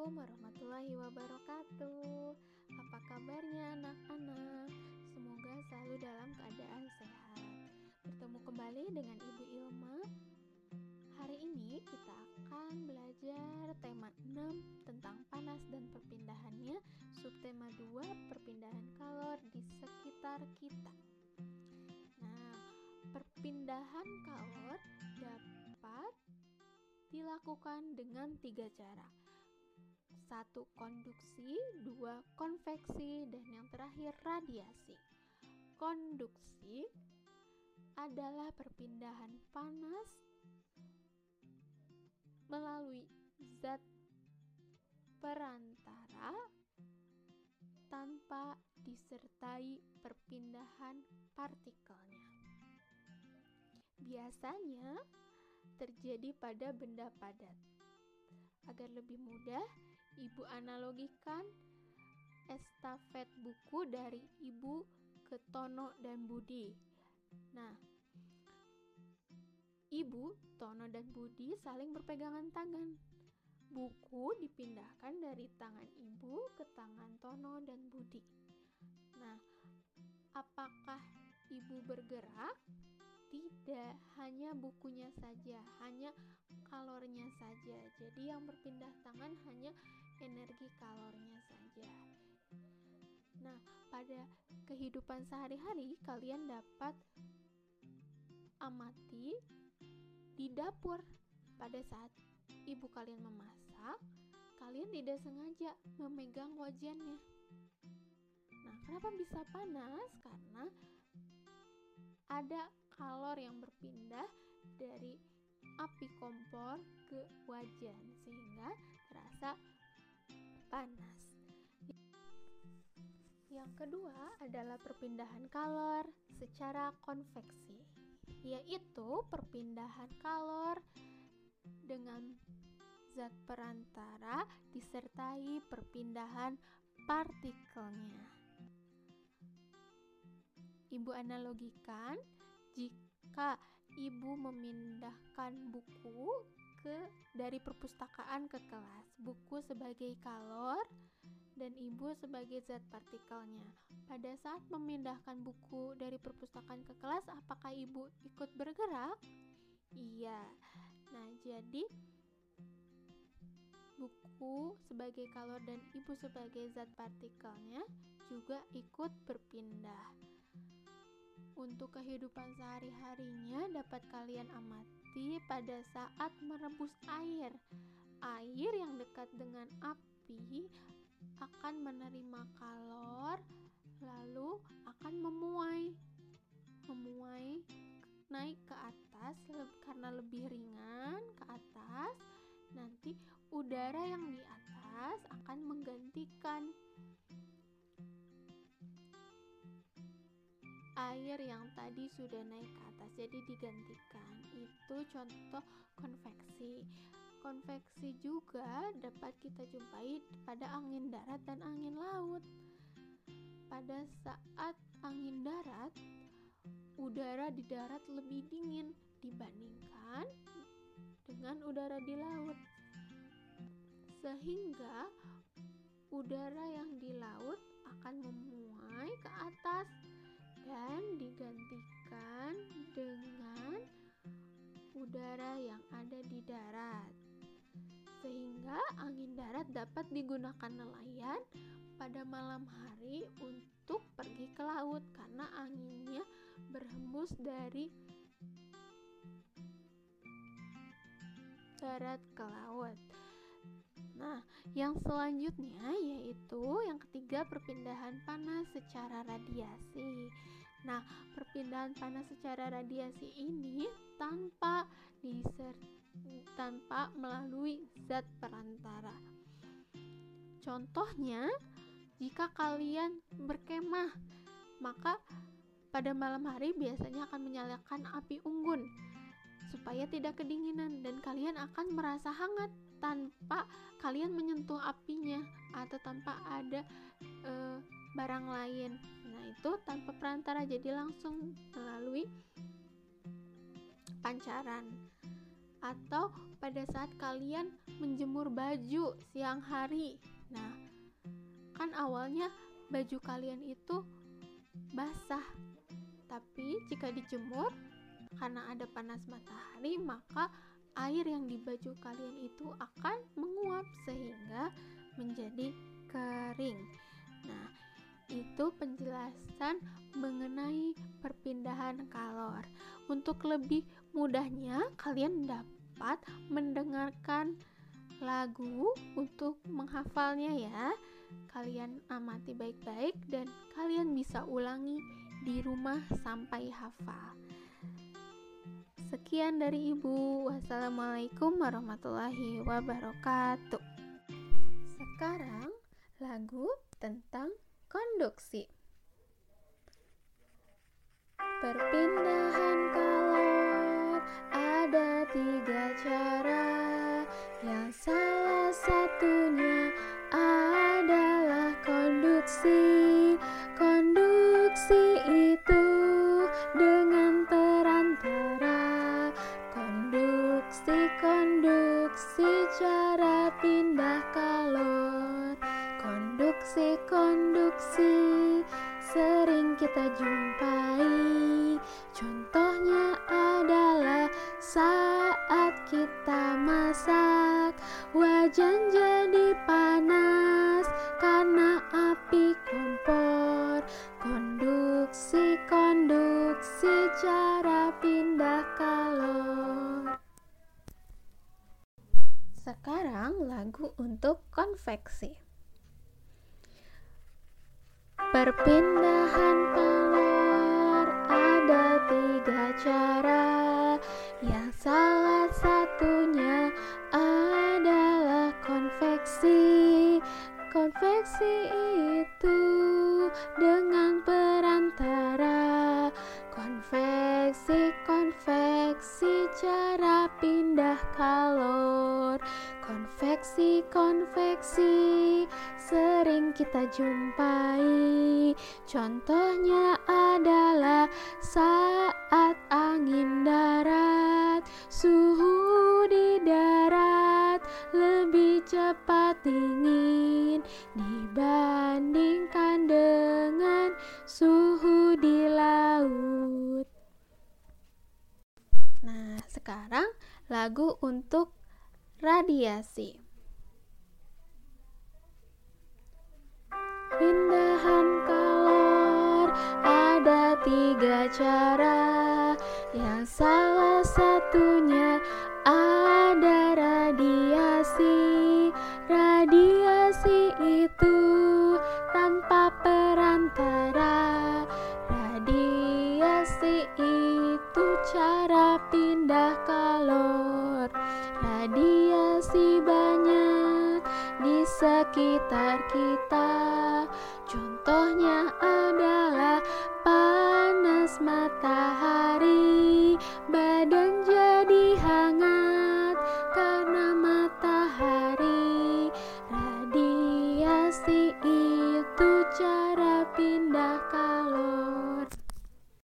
Assalamualaikum warahmatullahi wabarakatuh. Apa kabarnya anak-anak? Semoga selalu dalam keadaan sehat. Bertemu kembali dengan Ibu Ilma. Hari ini kita akan belajar tema 6 tentang panas dan perpindahannya, subtema 2 perpindahan kalor di sekitar kita. Nah, perpindahan kalor dapat dilakukan dengan tiga cara satu konduksi, dua konveksi, dan yang terakhir radiasi. Konduksi adalah perpindahan panas melalui zat perantara tanpa disertai perpindahan partikelnya. Biasanya terjadi pada benda padat. Agar lebih mudah, Ibu analogikan estafet buku dari Ibu ke Tono dan Budi. Nah, Ibu, Tono, dan Budi saling berpegangan tangan. Buku dipindahkan dari tangan Ibu ke tangan Tono dan Budi. Nah, apakah Ibu bergerak? Tidak, hanya bukunya saja, hanya kalornya saja. Jadi yang berpindah tangan hanya energi kalornya saja. Nah, pada kehidupan sehari-hari kalian dapat amati di dapur pada saat ibu kalian memasak, kalian tidak sengaja memegang wajannya. Nah, kenapa bisa panas? Karena ada kalor yang berpindah dari api kompor ke wajan sehingga terasa panas. Yang kedua adalah perpindahan kalor secara konveksi, yaitu perpindahan kalor dengan zat perantara disertai perpindahan partikelnya. Ibu analogikan jika ibu memindahkan buku ke dari perpustakaan ke kelas, buku sebagai kalor dan ibu sebagai zat partikelnya. Pada saat memindahkan buku dari perpustakaan ke kelas, apakah ibu ikut bergerak? Iya. Nah, jadi buku sebagai kalor dan ibu sebagai zat partikelnya juga ikut berpindah. Untuk kehidupan sehari-harinya dapat kalian amati pada saat merebus air. Air yang dekat dengan api akan menerima kalor lalu akan memuai. Memuai naik ke atas karena lebih ringan ke atas. Nanti udara yang di atas akan menggantikan air yang tadi sudah naik ke atas jadi digantikan. Itu contoh konveksi. Konveksi juga dapat kita jumpai pada angin darat dan angin laut. Pada saat angin darat udara di darat lebih dingin dibandingkan dengan udara di laut. Sehingga udara yang di laut akan memuai ke atas dan digantikan dengan udara yang ada di darat. Sehingga angin darat dapat digunakan nelayan pada malam hari untuk pergi ke laut karena anginnya berhembus dari darat ke laut. Nah, yang selanjutnya yaitu yang ketiga perpindahan panas secara radiasi. Nah, perpindahan panas secara radiasi ini tanpa diser tanpa melalui zat perantara. Contohnya, jika kalian berkemah, maka pada malam hari biasanya akan menyalakan api unggun supaya tidak kedinginan dan kalian akan merasa hangat tanpa kalian menyentuh apinya atau tanpa ada e, barang lain. Nah, itu tanpa perantara jadi langsung melalui pancaran. atau pada saat kalian menjemur baju siang hari. Nah, kan awalnya baju kalian itu basah, tapi jika dijemur karena ada panas matahari, maka air yang di baju kalian itu akan menguap sehingga menjadi kering. Nah, itu penjelasan mengenai perpindahan kalor. Untuk lebih mudahnya, kalian dapat mendengarkan lagu untuk menghafalnya ya. Kalian amati baik-baik dan kalian bisa ulangi di rumah sampai hafal. Sekian dari Ibu. Wassalamualaikum warahmatullahi wabarakatuh. Sekarang lagu tentang konduksi. Perpindahan kalor ada tiga cara, yang salah satunya adalah konduksi. Konduksi itu dengan perantara konduksi konduksi cara pindah kalor konduksi konduksi sering kita jumpai. Contohnya adalah saat kita masak wajan jadi panas karena api kompor. Konduksi konduksi cara pindah kalor. Sekarang lagu untuk konveksi perpindahan kalor ada tiga cara. Yang salah satunya adalah konveksi. Konveksi itu dengan perantara. Konveksi konveksi cara pindah kalor. Konveksi konveksi kita jumpai contohnya adalah saat angin darat suhu di darat lebih cepat dingin dibandingkan dengan suhu di laut. Nah, sekarang lagu untuk radiasi. Pindahan kalor ada tiga cara, yang salah satunya ada radiasi. Radiasi itu tanpa perantara. Radiasi itu cara pindah kalor. Sekitar kita. Contohnya adalah panas matahari, badan